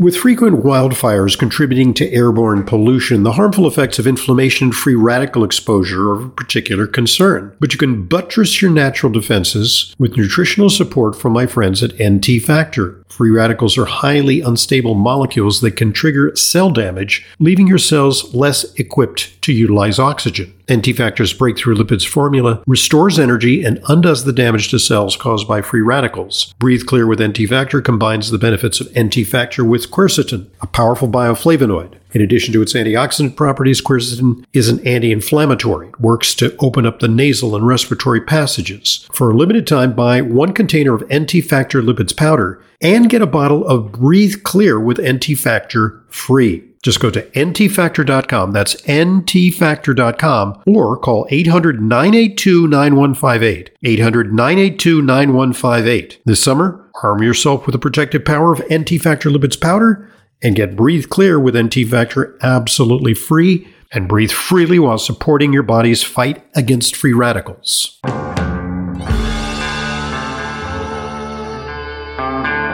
With frequent wildfires contributing to airborne pollution, the harmful effects of inflammation and free radical exposure are of particular concern. But you can buttress your natural defenses with nutritional support from my friends at NT Factor. Free radicals are highly unstable molecules that can trigger cell damage, leaving your cells less equipped to utilize oxygen. NT Factor's breakthrough lipids formula restores energy and undoes the damage to cells caused by free radicals. Breathe Clear with NT Factor combines the benefits of NT Factor with quercetin, a powerful bioflavonoid. In addition to its antioxidant properties, quercetin is an anti-inflammatory. It works to open up the nasal and respiratory passages. For a limited time, buy one container of NT Factor lipids powder and get a bottle of Breathe Clear with NT Factor free. Just go to ntfactor.com. That's ntfactor.com or call 800 982 9158. 800 982 9158. This summer, arm yourself with the protective power of NT Factor Lipids Powder and get Breathe Clear with NT Factor absolutely free and breathe freely while supporting your body's fight against free radicals.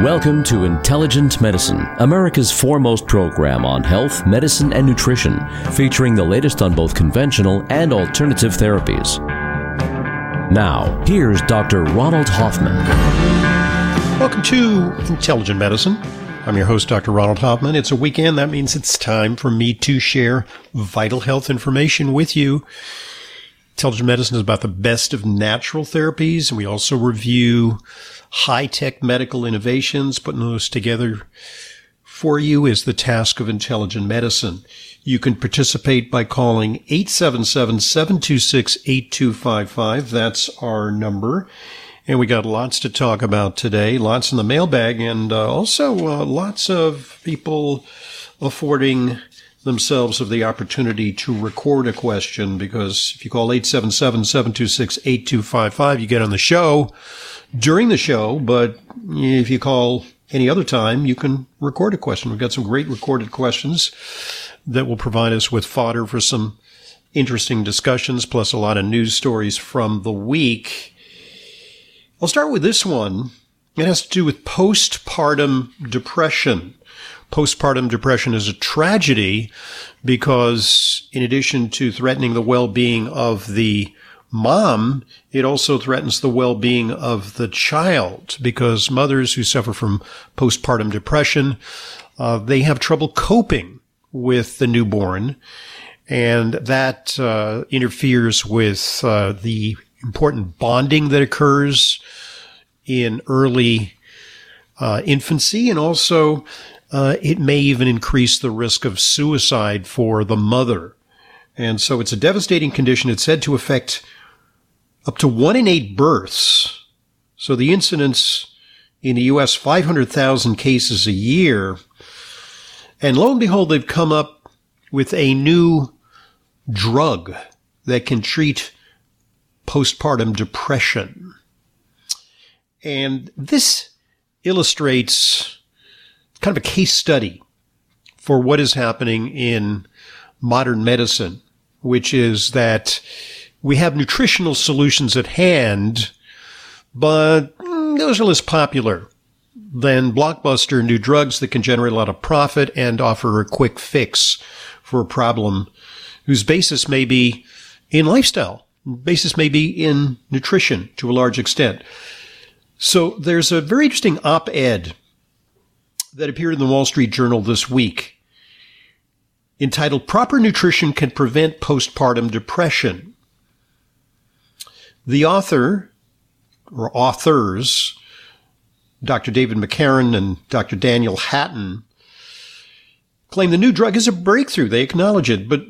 Welcome to Intelligent Medicine, America's foremost program on health, medicine, and nutrition, featuring the latest on both conventional and alternative therapies. Now, here's Dr. Ronald Hoffman. Welcome to Intelligent Medicine. I'm your host, Dr. Ronald Hoffman. It's a weekend. That means it's time for me to share vital health information with you. Intelligent Medicine is about the best of natural therapies, and we also review high tech medical innovations. Putting those together for you is the task of intelligent medicine. You can participate by calling 877-726-8255. That's our number. And we got lots to talk about today, lots in the mailbag, and uh, also uh, lots of people affording themselves of the opportunity to record a question because if you call 877-726-8255, you get on the show during the show, but if you call any other time, you can record a question. We've got some great recorded questions that will provide us with fodder for some interesting discussions, plus a lot of news stories from the week. I'll start with this one. It has to do with postpartum depression. Postpartum depression is a tragedy because in addition to threatening the well-being of the mom, it also threatens the well-being of the child because mothers who suffer from postpartum depression, uh, they have trouble coping with the newborn, and that uh, interferes with uh, the important bonding that occurs in early uh, infancy, and also uh, it may even increase the risk of suicide for the mother. And so it's a devastating condition. It's said to affect up to one in eight births. So the incidence in the U.S., 500,000 cases a year. And lo and behold, they've come up with a new drug that can treat postpartum depression. And this illustrates kind of a case study for what is happening in modern medicine, which is that we have nutritional solutions at hand, but mm, those are less popular than blockbuster new drugs that can generate a lot of profit and offer a quick fix for a problem whose basis may be in lifestyle, basis may be in nutrition to a large extent. So there's a very interesting op-ed that appeared in the Wall Street Journal this week entitled Proper Nutrition Can Prevent Postpartum Depression. The author, or authors, Dr. David McCarron and Dr. Daniel Hatton, claim the new drug is a breakthrough. They acknowledge it, but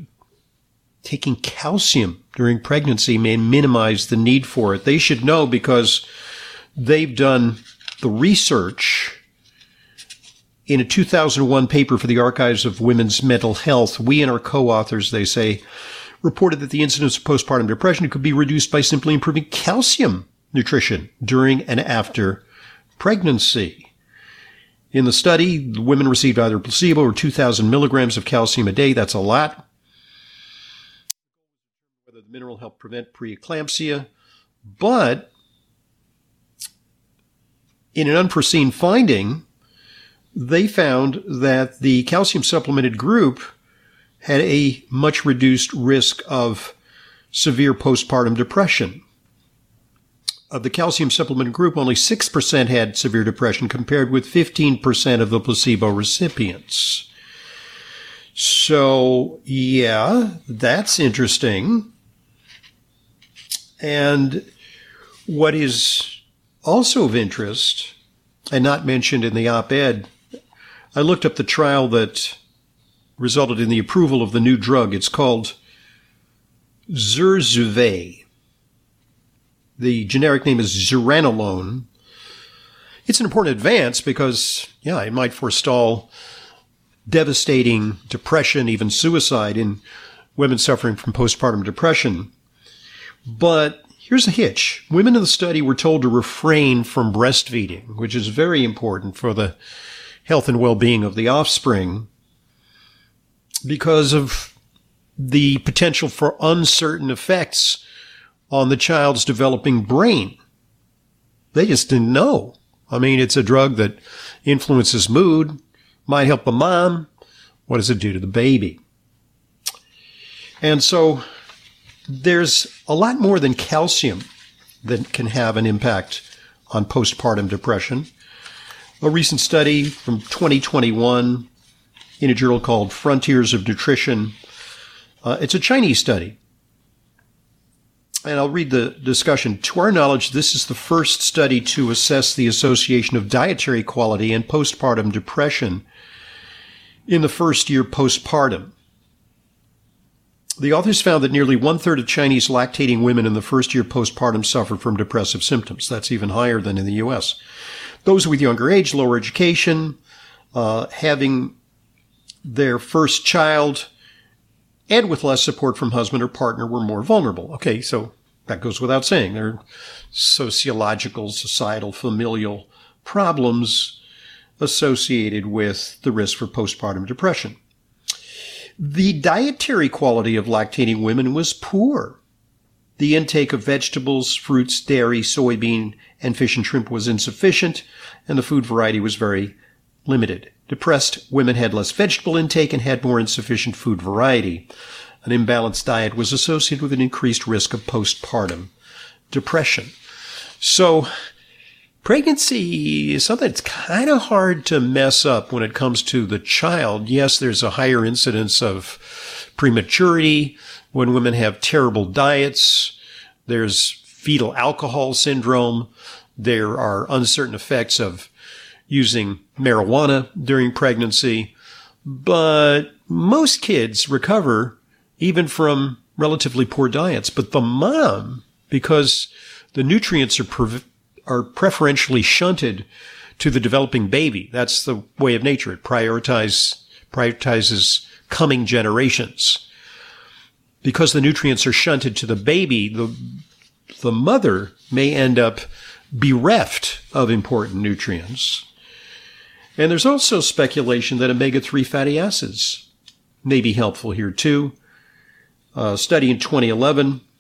taking calcium during pregnancy may minimize the need for it. They should know because they've done the research in a 2001 paper for the Archives of Women's Mental Health. We and our co-authors, they say, reported that the incidence of postpartum depression could be reduced by simply improving calcium nutrition during and after pregnancy. In the study, the women received either placebo or 2,000 milligrams of calcium a day. That's a lot. Mineral help prevent preeclampsia, but in an unforeseen finding, they found that the calcium supplemented group had a much reduced risk of severe postpartum depression. Of the calcium supplement group, only 6% had severe depression compared with 15% of the placebo recipients. So, yeah, that's interesting. And what is also of interest and not mentioned in the op-ed, I looked up the trial that resulted in the approval of the new drug. It's called Zurzuvae. The generic name is zuranolone. It's an important advance because, yeah, it might forestall devastating depression, even suicide in women suffering from postpartum depression. But here's a hitch. Women in the study were told to refrain from breastfeeding, which is very important for the health and well-being of the offspring because of the potential for uncertain effects on the child's developing brain. They just didn't know. I mean, it's a drug that influences mood, might help the mom. What does it do to the baby? And so there's a lot more than calcium that can have an impact on postpartum depression. A recent study from 2021 in a journal called Frontiers of Nutrition. Uh, it's a Chinese study. And I'll read the discussion. To our knowledge, this is the first study to assess the association of dietary quality and postpartum depression in the first year postpartum. The authors found that nearly one third of Chinese lactating women in the first year postpartum suffered from depressive symptoms. That's even higher than in the U.S. Those with younger age, lower education, uh, having their first child and with less support from husband or partner were more vulnerable. Okay, so that goes without saying. There are sociological, societal, familial problems associated with the risk for postpartum depression. The dietary quality of lactating women was poor. The intake of vegetables, fruits, dairy, soybean, and fish and shrimp was insufficient, and the food variety was very limited. Depressed women had less vegetable intake and had more insufficient food variety. An imbalanced diet was associated with an increased risk of postpartum depression. So, pregnancy is something that's kind of hard to mess up when it comes to the child. Yes, there's a higher incidence of prematurity when women have terrible diets. There's fetal alcohol syndrome. There are uncertain effects of using marijuana during pregnancy, but most kids recover even from relatively poor diets. But the mom, because the nutrients are, pre- are preferentially shunted to the developing baby. That's the way of nature. It prioritize, prioritizes coming generations. Because the nutrients are shunted to the baby, the, the mother may end up bereft of important nutrients. And there's also speculation that omega-3 fatty acids may be helpful here too. A study in 2011 found that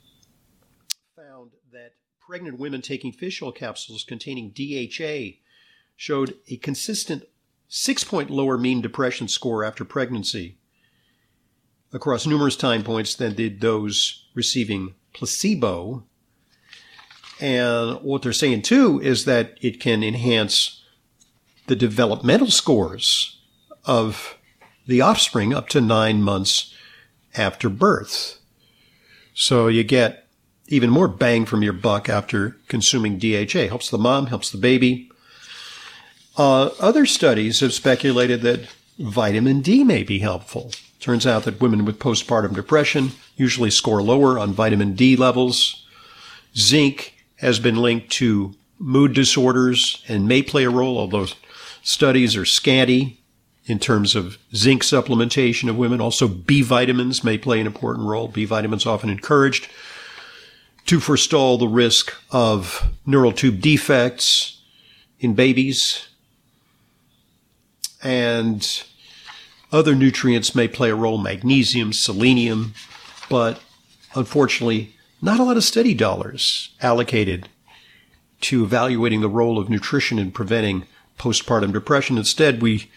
pregnant women taking fish oil capsules containing DHA showed a consistent six point lower mean depression score after pregnancy across numerous time points than did those receiving placebo. And what they're saying too is that it can enhance the developmental scores of the offspring up to nine months after birth. So you get even more bang from your buck after consuming DHA. Helps the mom, helps the baby. Uh, other studies have speculated that vitamin D may be helpful. Turns out that women with postpartum depression usually score lower on vitamin D levels. Zinc has been linked to mood disorders and may play a role, although studies are scanty in terms of zinc supplementation of women. Also, B vitamins may play an important role. B vitamins often encouraged to forestall the risk of neural tube defects in babies. And other nutrients may play a role, magnesium, selenium, but unfortunately, not a lot of study dollars allocated to evaluating the role of nutrition in preventing postpartum depression. Instead, we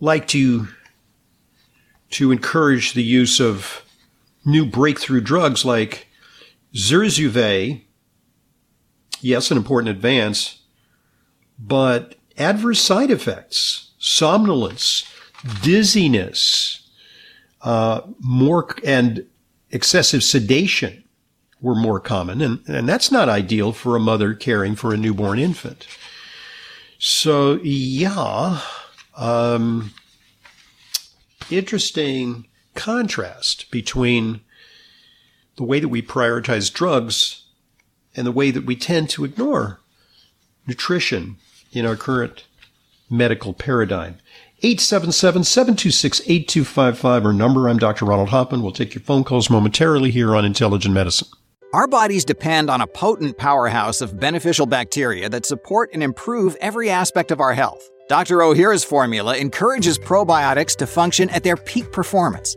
like to to encourage the use of new breakthrough drugs like Zurzuvae. Yes, an important advance, but adverse side effects, somnolence, dizziness, uh, more and excessive sedation were more common, and, and that's not ideal for a mother caring for a newborn infant. So, yeah, um, interesting contrast between the way that we prioritize drugs and the way that we tend to ignore nutrition in our current medical paradigm. 877-726-8255, our number. I'm Dr. Ronald Hoffman. We'll take your phone calls momentarily here on Intelligent Medicine. Our bodies depend on a potent powerhouse of beneficial bacteria that support and improve every aspect of our health. Dr. Ohhira's formula encourages probiotics to function at their peak performance.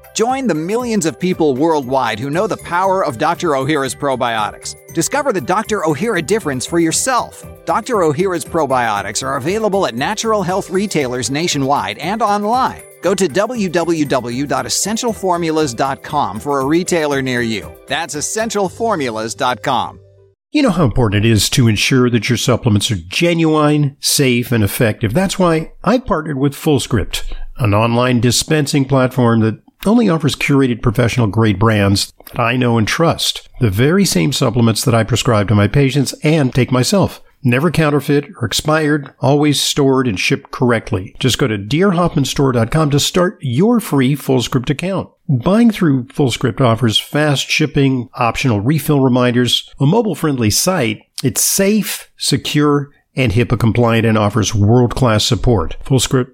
Join the millions of people worldwide who know the power of Dr. Ohhira's probiotics. Discover the Dr. Ohhira difference for yourself. Dr. Ohhira's probiotics are available at natural health retailers nationwide and online. Go to www.essentialformulas.com for a retailer near you. That's essentialformulas.com. You know how important it is to ensure that your supplements are genuine, safe, and effective. That's why I partnered with FullScript, an online dispensing platform that only offers curated professional grade brands that I know and trust. The very same supplements that I prescribe to my patients and take myself. Never counterfeit or expired, always stored and shipped correctly. Just go to drhoffmanstore.com to start your free FullScript account. Buying through FullScript offers fast shipping, optional refill reminders, a mobile friendly site. It's safe, secure, and HIPAA compliant and offers world class support. FullScript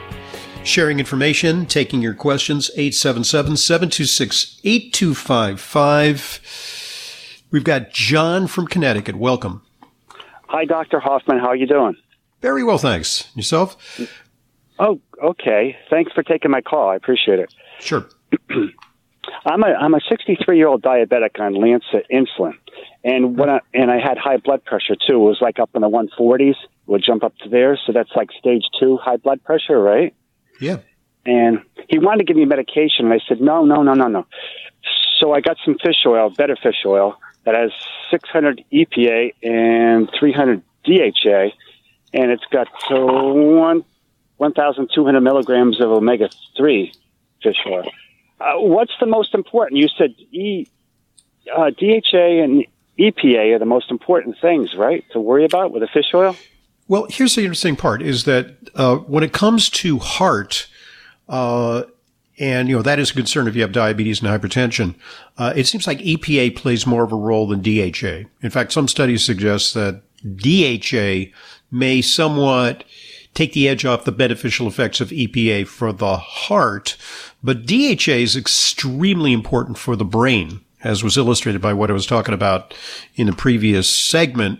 sharing information, taking your questions, 877-726-8255. We've got John from Connecticut. Welcome. Hi, Dr. Hoffman. How are you doing? Very well, thanks. Yourself? Oh, okay. Thanks for taking my call. I appreciate it. Sure. I'm a I'm a 63 year old diabetic on Lantus insulin, and when I and I had high blood pressure too. It was like up in the 140s. Would jump up to there, so that's like stage two high blood pressure, right? Yeah. And he wanted to give me medication, and I said, no, no, no, no, no. So I got some fish oil, better fish oil, that has 600 EPA and 300 DHA, and it's got one 1,200 milligrams of omega 3 fish oil. Uh, what's the most important? You said e, uh, DHA and EPA are the most important things, right, to worry about with a fish oil? Well, here's the interesting part is that uh, when it comes to heart, uh, and you know that is a concern if you have diabetes and hypertension. Uh, it seems like EPA plays more of a role than DHA. In fact, some studies suggest that DHA may somewhat take the edge off the beneficial effects of EPA for the heart, but DHA is extremely important for the brain, as was illustrated by what I was talking about in the previous segment.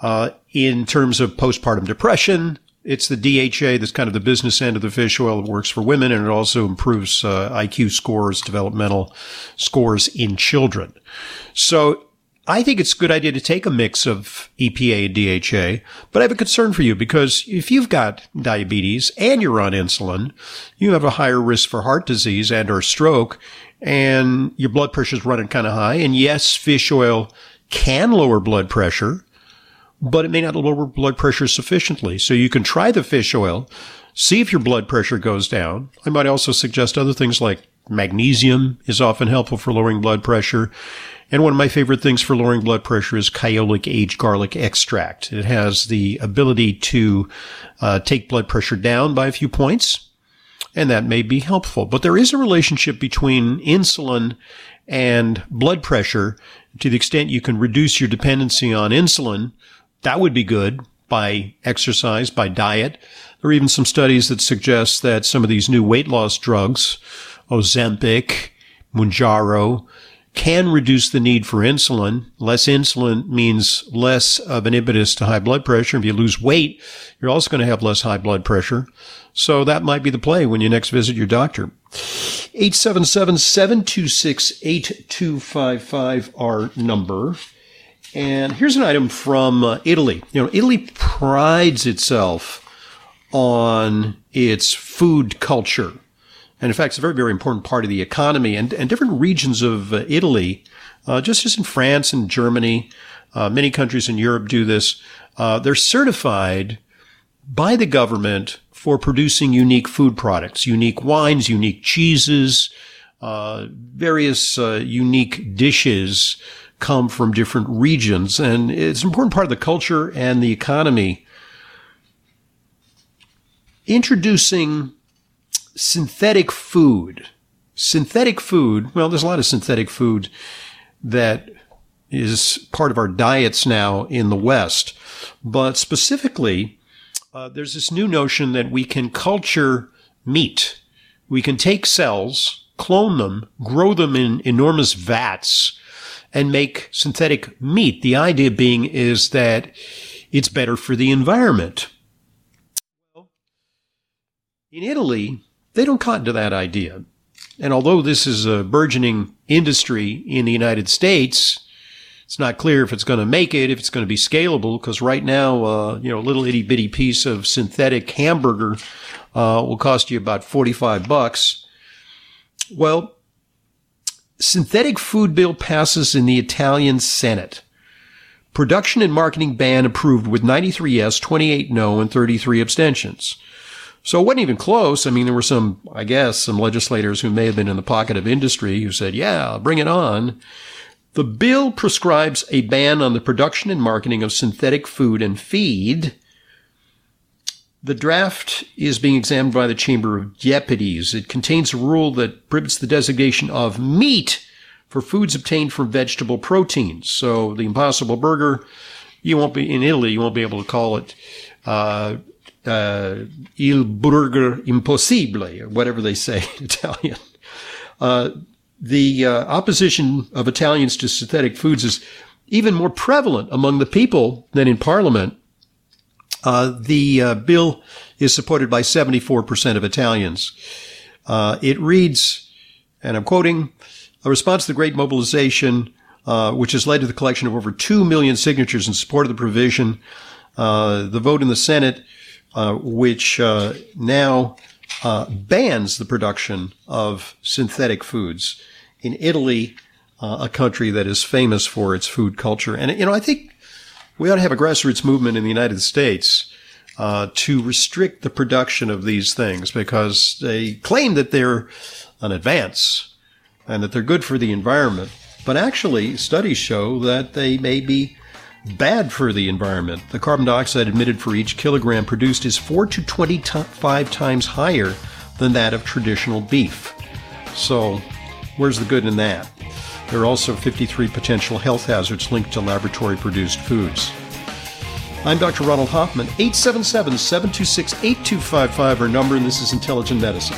Uh, in terms of postpartum depression, it's the DHA that's kind of the business end of the fish oil. It works for women and it also improves uh, IQ scores, developmental scores in children. So I think it's a good idea to take a mix of EPA and DHA, but I have a concern for you because if you've got diabetes and you're on insulin, you have a higher risk for heart disease and or stroke and your blood pressure is running kind of high. And yes, fish oil can lower blood pressure but it may not lower blood pressure sufficiently. So you can try the fish oil, see if your blood pressure goes down. I might also suggest other things like Magnesium is often helpful for lowering blood pressure. And one of my favorite things for lowering blood pressure is Kyolic aged garlic extract. It has the ability to uh, take blood pressure down by a few points, and that may be helpful. But there is a relationship between insulin and blood pressure to the extent you can reduce your dependency on insulin. That would be good by exercise, by diet. There are even some studies that suggest that some of these new weight loss drugs, Ozempic, Mounjaro, can reduce the need for insulin. Less insulin means less of an impetus to high blood pressure. If you lose weight, you're also going to have less high blood pressure. So that might be the play when you next visit your doctor. 877-726-8255 our number. And here's an item from uh, Italy. You know, Italy prides itself on its food culture. And in fact, it's a very, very important part of the economy. And, and different regions of uh, Italy, uh, just as in France and Germany, uh, many countries in Europe do this. Uh, they're certified by the government for producing unique food products, unique wines, unique cheeses, uh, various unique dishes come from different regions. And it's an important part of the culture and the economy. Introducing synthetic food. Synthetic food, well, there's a lot of synthetic food that is part of our diets now in the West. But specifically, uh, there's this new notion that we can culture meat. We can take cells, clone them, grow them in enormous vats, and make synthetic meat. The idea being is that it's better for the environment. In Italy, they don't cotton to that idea. And although this is a burgeoning industry in the United States, it's not clear if it's going to make it, if it's going to be scalable, because right now, uh, you know, a little itty bitty piece of synthetic hamburger uh, will cost you about 45 bucks. Well, synthetic food bill passes in the Italian Senate. Production and marketing ban approved with 93 yes, 28 no, and 33 abstentions. So it wasn't even close. I mean, there were some, I guess, some legislators who may have been in the pocket of industry who said, yeah, bring it on. The bill prescribes a ban on the production and marketing of synthetic food and feed. The draft is being examined by the Chamber of Deputies. It contains a rule that prohibits the designation of meat for foods obtained from vegetable proteins. So the Impossible Burger, you won't be in Italy. You won't be able to call it uh, uh, il burger impossibile, or whatever they say in Italian. Uh, the uh, opposition of Italians to synthetic foods is even more prevalent among the people than in Parliament. Uh, the uh, bill is supported by 74% of Italians. Uh, it reads, and I'm quoting, a response to the Great Mobilization, which has led to the collection of over 2 million signatures in support of the provision. the vote in the Senate uh, which uh, now uh, bans the production of synthetic foods in Italy, uh, a country that is famous for its food culture. And you know, I think we ought to have a grassroots movement in the United States. Uh, to restrict the production of these things because they claim that they're an advance and that they're good for the environment. But actually, studies show that they may be bad for the environment. The carbon dioxide emitted for each kilogram produced is 4 to 25 times higher than that of traditional beef. So, where's the good in that? There are also 53 potential health hazards linked to laboratory produced foods. I'm Dr. Ronald Hoffman, 877 726 8255, our number, and this is Intelligent Medicine.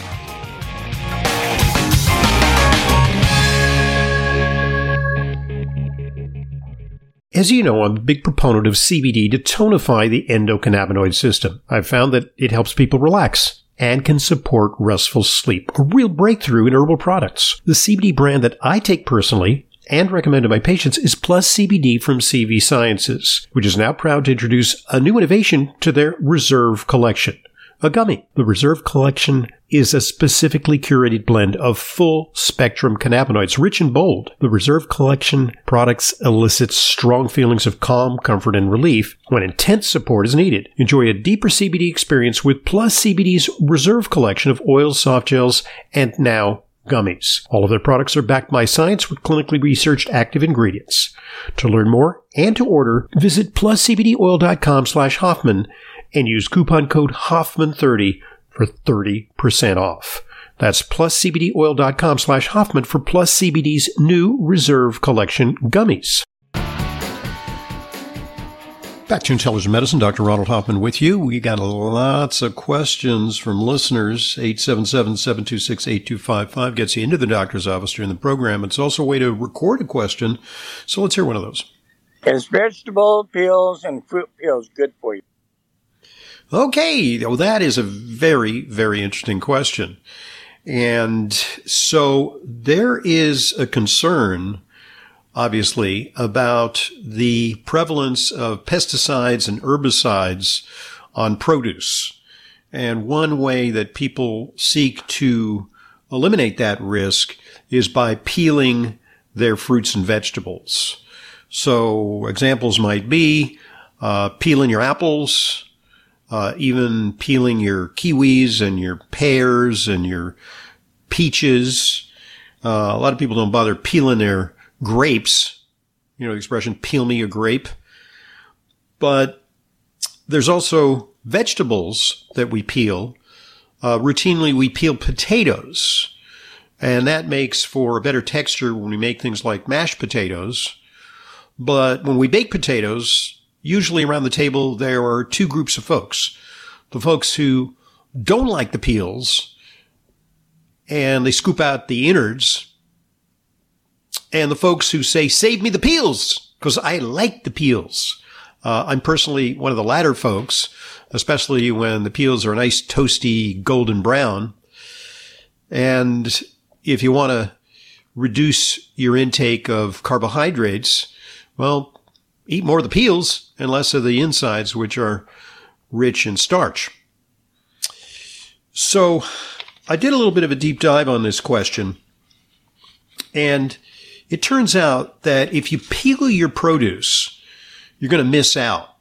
As you know, I'm a big proponent of CBD to tonify the endocannabinoid system. I've found that it helps people relax and can support restful sleep, a real breakthrough in herbal products. The CBD brand that I take personally and recommend to my patients is Plus CBD from CV Sciences, which is now proud to introduce a new innovation to their Reserve collection a gummy. The Reserve Collection is a specifically curated blend of full spectrum cannabinoids, rich and bold. The Reserve Collection products elicit strong feelings of calm, comfort, and relief when intense support is needed. Enjoy a deeper CBD experience with Plus CBD's Reserve Collection of oils, soft gels, and now gummies. All of their products are backed by science with clinically researched active ingredients. To learn more and to order, visit pluscbdoil.com slash Hoffman and use coupon code Hoffman30 for 30% off. That's pluscbdoil.com slash Hoffman for Plus CBD's new Reserve Collection gummies. Back to Intelligent Medicine, Dr. Ronald Hoffman with you. We got lots of questions from listeners. 877-726-8255 gets you into the doctor's office during the program. It's also a way to record a question. So let's hear one of those. Is vegetable peels and fruit peels good for you? Okay. Well, that is a very, very interesting question. And so there is a concern obviously, about the prevalence of pesticides and herbicides on produce. And one way that people seek to eliminate that risk is by peeling their fruits and vegetables. So examples might be uh, peeling your apples, uh, even peeling your kiwis and your pears and your peaches. Uh, a lot of people don't bother peeling their grapes, you know, the expression peel me a grape. But there's also vegetables that we peel. Uh, routinely, we peel potatoes, and that makes for a better texture when we make things like mashed potatoes. But when we bake potatoes, usually around the table, there are two groups of folks. The folks who don't like the peels and they scoop out the innards and the folks who say, save me the peels, because I like the peels. Uh, I'm personally one of the latter folks, especially when the peels are a nice toasty golden brown. And if you want to reduce your intake of carbohydrates, well, eat more of the peels and less of the insides, which are rich in starch. So I did a little bit of a deep dive on this question and it turns out that if you peel your produce, you're going to miss out.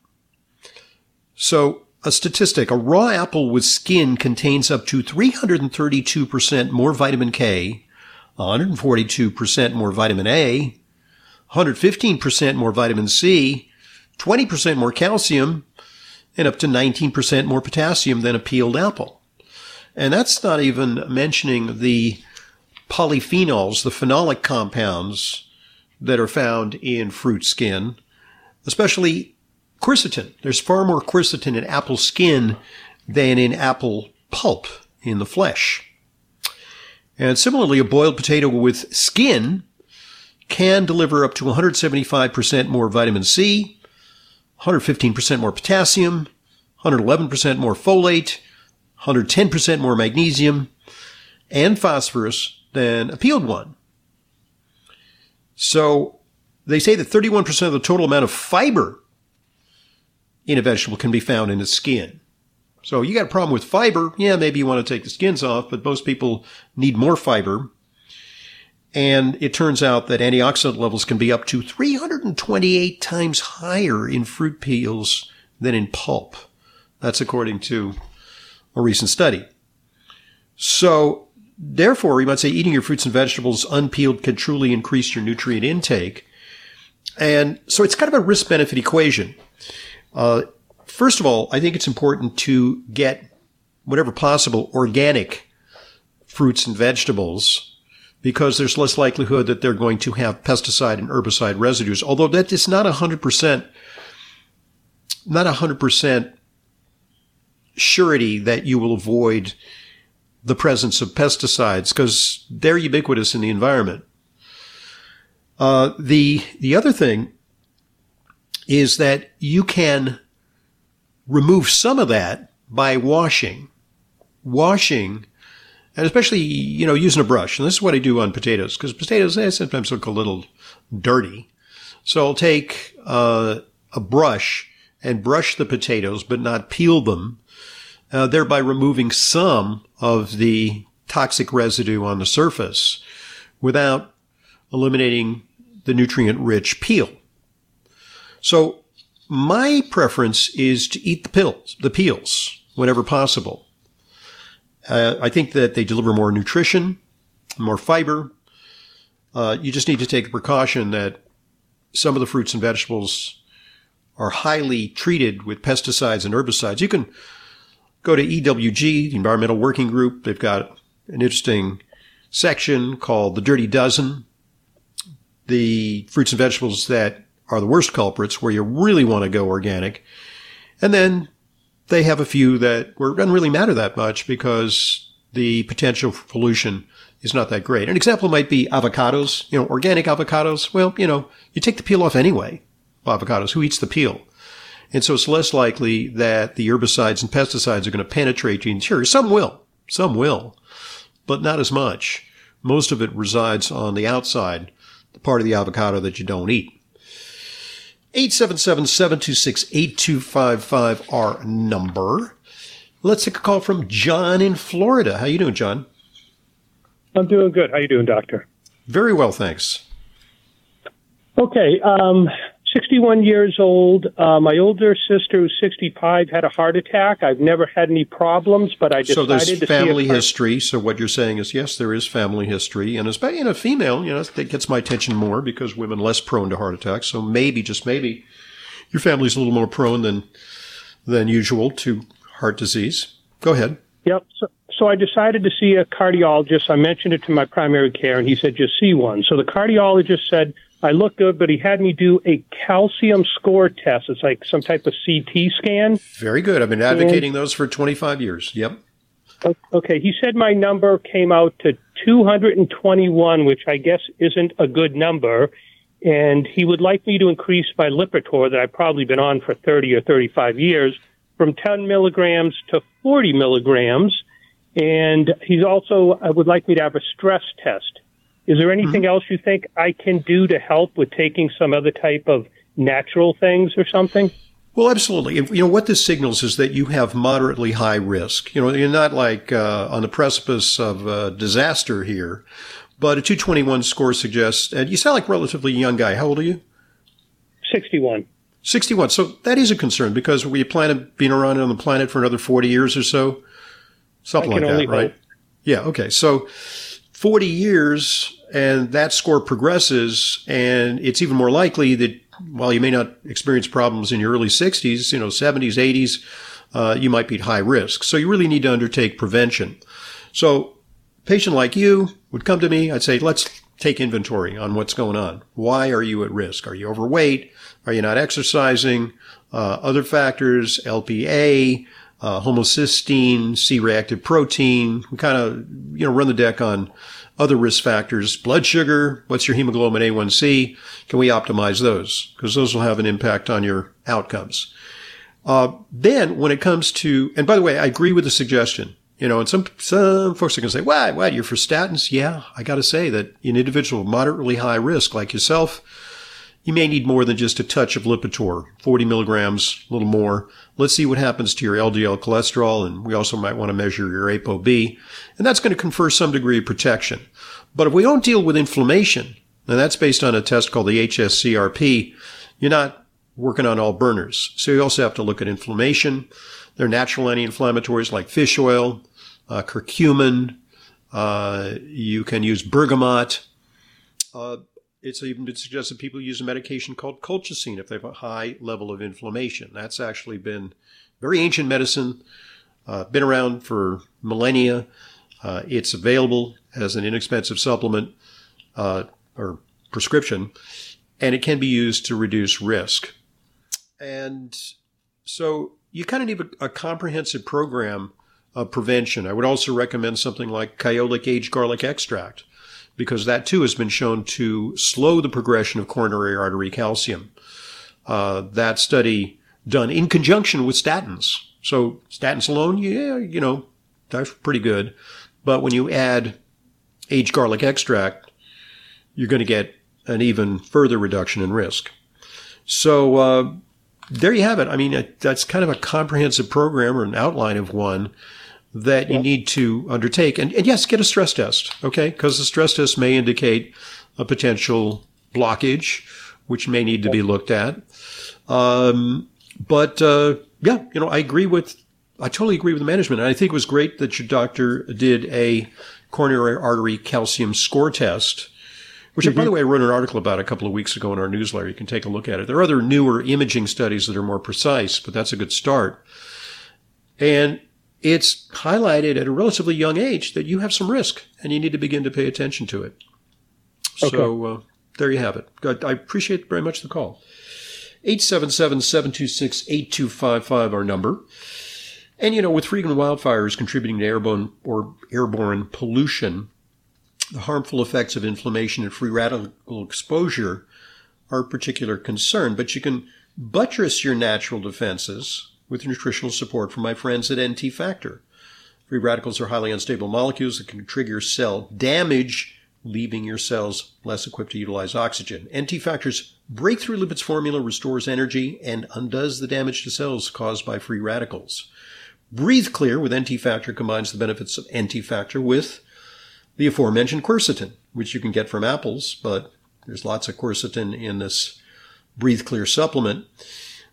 So a statistic, a raw apple with skin contains up to 332% more vitamin K, 142% more vitamin A, 115% more vitamin C, 20% more calcium, and up to 19% more potassium than a peeled apple. And that's not even mentioning the polyphenols, the phenolic compounds that are found in fruit skin, especially quercetin. There's far more quercetin in apple skin than in apple pulp in the flesh. And similarly, a boiled potato with skin can deliver up to 175% more vitamin C, 115% more potassium, 111% more folate, 110% more magnesium, and phosphorus than a peeled one. So they say that 31% of the total amount of fiber in a vegetable can be found in the skin. So you got a problem with fiber. Yeah, maybe you want to take the skins off, but most people need more fiber. And it turns out that antioxidant levels can be up to 328 times higher in fruit peels than in pulp. That's according to a recent study. So Therefore, you might say eating your fruits and vegetables unpeeled can truly increase your nutrient intake. And so it's kind of a risk benefit equation. Uh, first of all, I think it's important to get whatever possible organic fruits and vegetables because there's less likelihood that they're going to have pesticide and herbicide residues. Although that is not 100%, not 100% surety that you will avoid the presence of pesticides because they're ubiquitous in the environment. Uh, the the other thing is that you can remove some of that by washing, washing, and especially you know using a brush. And this is what I do on potatoes because potatoes they sometimes look a little dirty. So I'll take uh, a brush and brush the potatoes, but not peel them uh, thereby removing some of the toxic residue on the surface without eliminating the nutrient rich peel. So my preference is to eat the pills, the peels whenever possible. Uh, I think that they deliver more nutrition more fiber. Uh, you just need to take the precaution that some of the fruits and vegetables are highly treated with pesticides and herbicides. You can go to EWG, the Environmental Working Group. They've got an interesting section called the Dirty Dozen. The fruits and vegetables that are the worst culprits where you really want to go organic. And then they have a few that where it doesn't really matter that much because the potential for pollution is not that great. An example might be avocados, you know, organic avocados. Well, you know, you take the peel off anyway. Avocados, who eats the peel? And so it's less likely that the herbicides and pesticides are going to penetrate the interior. Some will, some will, but not as much. Most of it resides on the outside, the part of the avocado that you don't eat. 877-726-8255 our number. Let's take a call from John in Florida. How you doing, John? I'm doing good. How you doing, doctor? Very well, thanks. Okay, um, 61 years old. Uh, my older sister, who's 65, had a heart attack. I've never had any problems, but I decided so there's family history. So what you're saying is yes, there is family history, and especially in a female, you know, that gets my attention more because women less prone to heart attacks. So maybe, just maybe, your family's a little more prone than than usual to heart disease. Go ahead. Yep. So, so I decided to see a cardiologist. I mentioned it to my primary care, and he said just see one. So the cardiologist said I looked good, but he had me do a calcium score test. It's like some type of CT scan. Very good. I've been advocating those for 25 years. Yep. Okay, he said my number came out to 221, which I guess isn't a good number. And he would like me to increase my Lipitor that I've probably been on for 30 or 35 years from 10 milligrams to 40 milligrams. And he's also uh, would like me to have a stress test. Is there anything else you think I can do to help with taking some other type of natural things or something? Well, absolutely. You know, what this signals is that you have moderately high risk. You know, you're not like uh, on the precipice of uh, disaster here, but a 221 score suggests, and you sound like a relatively young guy. How old are you? 61. 61. So that is a concern because we plan on being around on the planet for another 40 years or so. Something like that, right? Yeah. Okay. So 40 years and that score progresses and it's even more likely that while you may not experience problems in your early 60s, you know, 70s, 80s, uh, you might be at high risk. So you really need to undertake prevention. So patient like you would come to me. I'd say, let's take inventory on what's going on. Why are you at risk? Are you overweight? Are you not exercising? Uh, other factors, LPA, uh, homocysteine, C-reactive protein. We kind of, you know, run the deck on other risk factors. Blood sugar. What's your hemoglobin A1C? Can we optimize those? Because those will have an impact on your outcomes. Uh, then when it comes to, and by the way, I agree with the suggestion. You know, and some some folks are going to say, "Why? Why? You're for statins?" Yeah, I got to say that in individual moderately high risk like yourself, you may need more than just a touch of Lipitor, 40 milligrams, a little more. Let's see what happens to your LDL cholesterol, and we also might want to measure your ApoB, and that's going to confer some degree of protection. But if we don't deal with inflammation, and that's based on a test called the HSCRP, you're not working on all burners. So you also have to look at inflammation. There are natural anti-inflammatories like fish oil, uh, curcumin. Uh, you can use bergamot. Uh, it's even been suggested people use a medication called colchicine if they have a high level of inflammation. That's actually been very ancient medicine, uh, been around for millennia. Uh, it's available as an inexpensive supplement uh, or prescription, and it can be used to reduce risk. And so you kind of need a, a comprehensive program of prevention. I would also recommend something like Kyolic aged garlic extract because that too has been shown to slow the progression of coronary artery calcium. Uh, that study done in conjunction with statins. So statins alone, yeah, you know, that's pretty good. But when you add aged garlic extract, you're going to get an even further reduction in risk. So uh, there you have it. I mean, that's kind of a comprehensive program or an outline of one that you need to undertake. And, and yes, get a stress test, okay? Because the stress test may indicate a potential blockage, which may need to be looked at. Um, but uh, yeah, you know, I agree with, I totally agree with the management. And I think it was great that your doctor did a coronary artery calcium score test, which, by the way, I wrote an article about a couple of weeks ago in our newsletter. You can take a look at it. There are other newer imaging studies that are more precise, but that's a good start. And it's highlighted at a relatively young age that you have some risk and you need to begin to pay attention to it. So uh, there you have it. I appreciate very much the call. 877-726-8255 our number. And you know, with frequent wildfires contributing to airborne or airborne pollution, the harmful effects of inflammation and free radical exposure are a particular concern. But you can buttress your natural defenses with nutritional support from my friends at NT Factor. Free radicals are highly unstable molecules that can trigger cell damage, leaving your cells less equipped to utilize oxygen. NT Factor's breakthrough lipids formula restores energy and undoes the damage to cells caused by free radicals. Breathe Clear with NT Factor combines the benefits of NT Factor with the aforementioned quercetin, which you can get from apples, but there's lots of quercetin in this Breathe Clear supplement,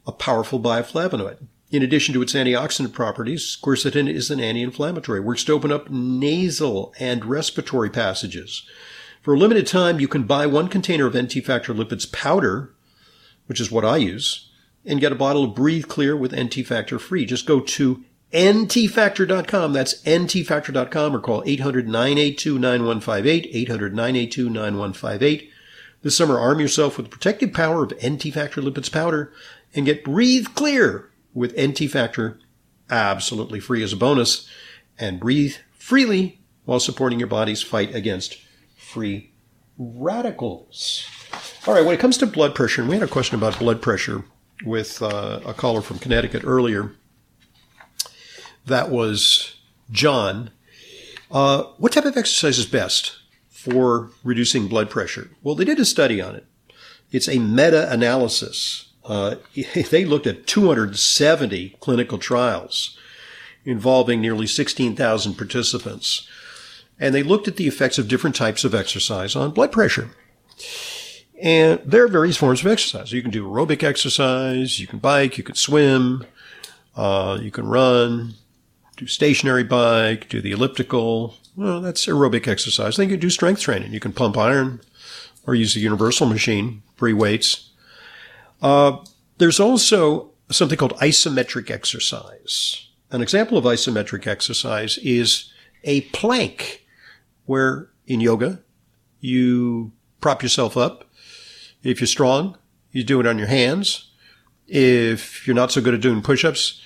a powerful bioflavonoid. In addition to its antioxidant properties, quercetin is an anti-inflammatory, works to open up nasal and respiratory passages. For a limited time, you can buy one container of NT Factor Lipids powder, which is what I use, and get a bottle of Breathe Clear with NT Factor free. Just go to ntfactor.com. That's ntfactor.com or call 800-982-9158, 800-982-9158. This summer, arm yourself with the protective power of NT Factor Lipids powder and get Breathe Clear with NT Factor absolutely free as a bonus and breathe freely while supporting your body's fight against free radicals. All right, when it comes to blood pressure, and we had a question about blood pressure with uh, a caller from Connecticut earlier. That was John. Uh, what type of exercise is best for reducing blood pressure? Well, they did a study on it. It's a meta analysis uh, they looked at 270 clinical trials involving nearly 16,000 participants. And they looked at the effects of different types of exercise on blood pressure. And there are various forms of exercise. You can do aerobic exercise, you can bike, you can swim, uh, you can run, do stationary bike, do the elliptical. Well, that's aerobic exercise. Then you can do strength training. You can pump iron or use a universal machine, free weights. Uh, there's also something called isometric exercise. An example of isometric exercise is a plank, where in yoga, you prop yourself up. If you're strong, you do it on your hands. If you're not so good at doing push-ups,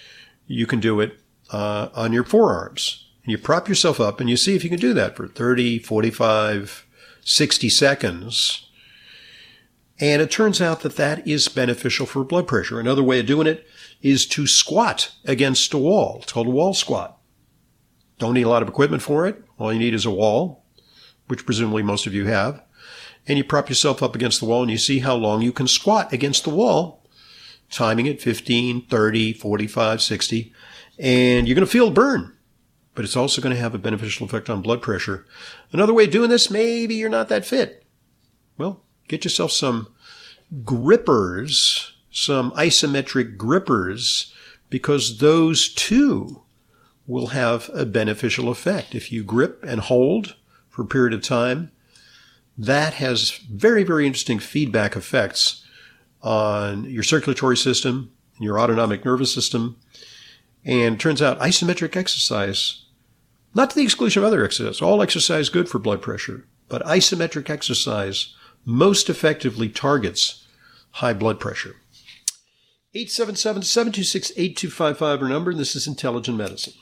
you can do it uh, on your forearms. And you prop yourself up and you see if you can do that for 30, 45, 60 seconds and it turns out that that is beneficial for blood pressure. Another way of doing it is to squat against a wall. Called a wall squat. Don't need a lot of equipment for it. All you need is a wall, which presumably most of you have. And you prop yourself up against the wall and you see how long you can squat against the wall, timing it 15, 30, 45, 60. And you're going to feel burn, but it's also going to have a beneficial effect on blood pressure. Another way of doing this, maybe you're not that fit. Well, Get yourself some grippers, some isometric grippers, because those too will have a beneficial effect. If you grip and hold for a period of time, that has very, very interesting feedback effects on your circulatory system, your autonomic nervous system. And turns out isometric exercise, not to the exclusion of other exercise, all exercise good for blood pressure, but isometric exercise most effectively targets high blood pressure. 877-726-8255 our number, and this is Intelligent Medicine.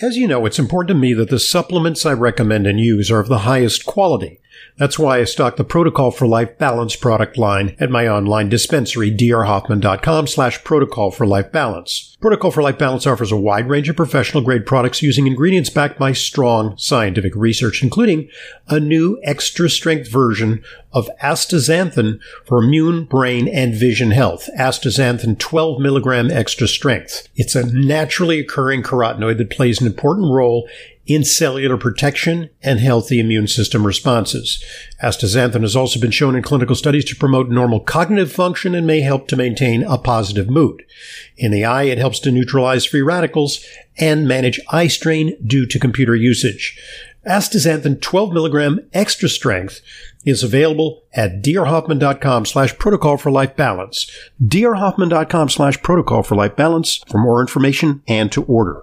As you know, it's important to me that the supplements I recommend and use are of the highest quality. That's why I stock the Protocol for Life Balance product line at my online dispensary, drhoffman.com slash protocol for life balance. Protocol for Life Balance offers a wide range of professional grade products using ingredients backed by strong scientific research, including a new extra strength version of astaxanthin for immune, brain, and vision health. Astaxanthin 12 milligram extra strength. It's a naturally occurring carotenoid that plays an important role in cellular protection and healthy immune system responses. Astaxanthin has also been shown in clinical studies to promote normal cognitive function and may help to maintain a positive mood. In the eye, it helps to neutralize free radicals and manage eye strain due to computer usage. Astaxanthin 12 milligram extra strength is available at drhoffman.com slash protocol for life balance. drhoffman.com slash protocol for life balance for more information and to order.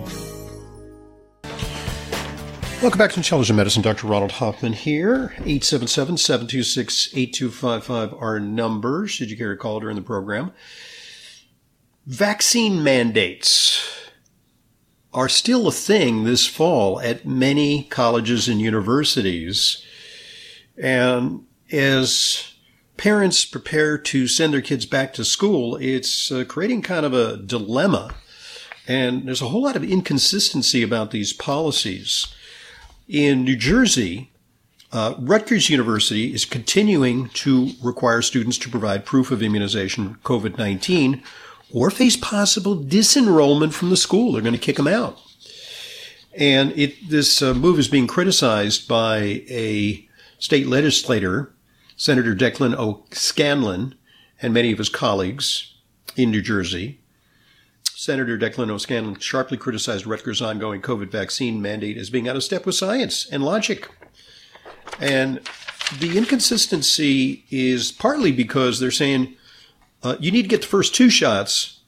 Welcome back to Intelligent Medicine. Dr. Ronald Hoffman here. 877-726-8255 our number, should you care to call during the program. Vaccine mandates are still a thing this fall at many colleges and universities. And as parents prepare to send their kids back to school, it's uh, creating kind of a dilemma. And there's a whole lot of inconsistency about these policies. In New Jersey, uh, Rutgers University is continuing to require students to provide proof of immunization COVID 19 or face possible disenrollment from the school. They're going to kick them out. And it, this uh, move is being criticized by a state legislator, Senator Declan O'Scanlan, and many of his colleagues in New Jersey. Senator Declan O'Scanlan sharply criticized Rutgers' ongoing COVID vaccine mandate as being out of step with science and logic. And the inconsistency is partly because they're saying uh, you need to get the first two shots,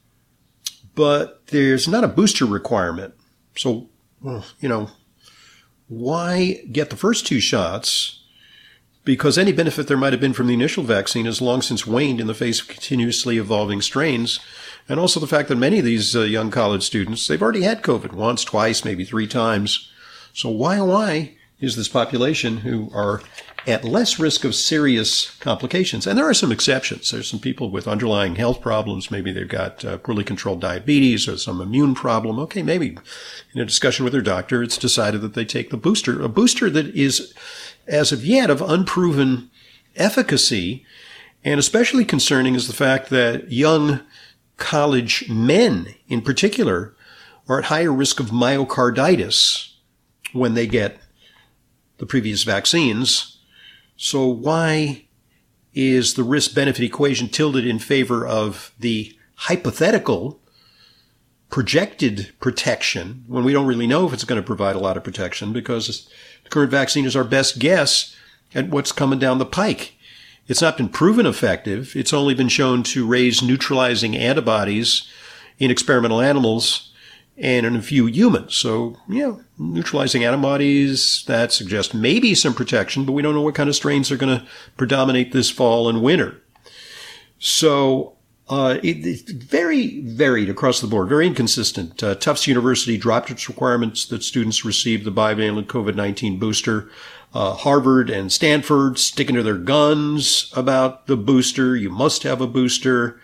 but there's not a booster requirement. So, you know, why get the first two shots? Because any benefit there might have been from the initial vaccine has long since waned in the face of continuously evolving strains and also the fact that many of these uh, young college students, they've already had COVID once, twice, maybe three times. So why, why is this population who are at less risk of serious complications? And there are some exceptions. There's some people with underlying health problems. Maybe they've got uh, poorly controlled diabetes or some immune problem. Okay, maybe in a discussion with their doctor, it's decided that they take the booster, a booster that is, as of yet, of unproven efficacy. And especially concerning is the fact that young college men in particular are at higher risk of myocarditis when they get the previous vaccines. So why is the risk benefit equation tilted in favor of the hypothetical projected protection when we don't really know if it's going to provide a lot of protection because the current vaccine is our best guess at what's coming down the pike. It's not been proven effective. It's only been shown to raise neutralizing antibodies in experimental animals and in a few humans. So, yeah, neutralizing antibodies, that suggests maybe some protection, but we don't know what kind of strains are going to predominate this fall and winter. So, uh, it, it's very varied across the board, very inconsistent. Uh, Tufts University dropped its requirements that students receive the bivalent COVID-19 booster uh, Harvard and Stanford sticking to their guns about the booster. You must have a booster.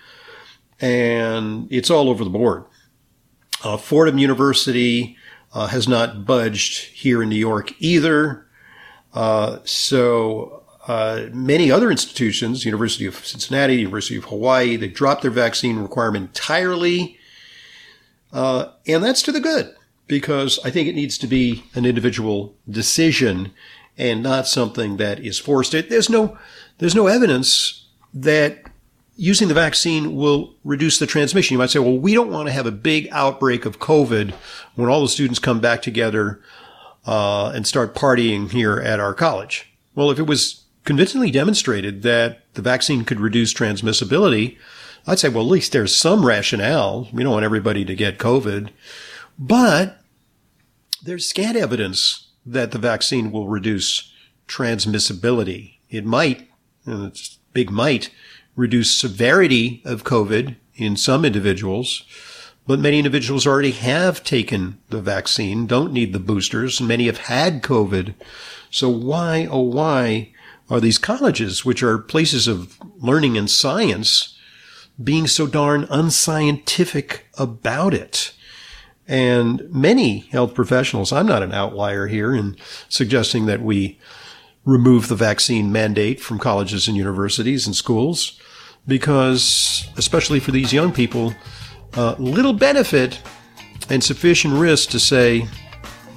And it's all over the board. Uh, Fordham University uh, has not budged here in New York either. Uh, so uh, many other institutions, University of Cincinnati, University of Hawaii, they dropped their vaccine requirement entirely. Uh, and that's to the good because I think it needs to be an individual decision and not something that is forced. There's no, there's no evidence that using the vaccine will reduce the transmission. You might say, well, we don't want to have a big outbreak of COVID when all the students come back together uh, and start partying here at our college. Well, if it was convincingly demonstrated that the vaccine could reduce transmissibility, I'd say, well, at least there's some rationale. We don't want everybody to get COVID, but there's scant evidence that the vaccine will reduce transmissibility. It might and it's big might, reduce severity of COVID in some individuals. But many individuals already have taken the vaccine, don't need the boosters, and many have had COVID. So why, oh, why are these colleges, which are places of learning and science, being so darn unscientific about it? And many health professionals, I'm not an outlier here in suggesting that we remove the vaccine mandate from colleges and universities and schools because, especially for these young people, uh, little benefit and sufficient risk to say,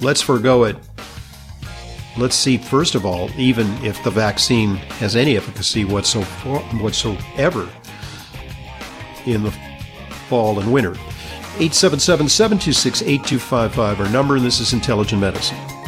let's forego it. Let's see, first of all, even if the vaccine has any efficacy whatsoever in the fall and winter. 877 726 8255, our number, and this is Intelligent Medicine.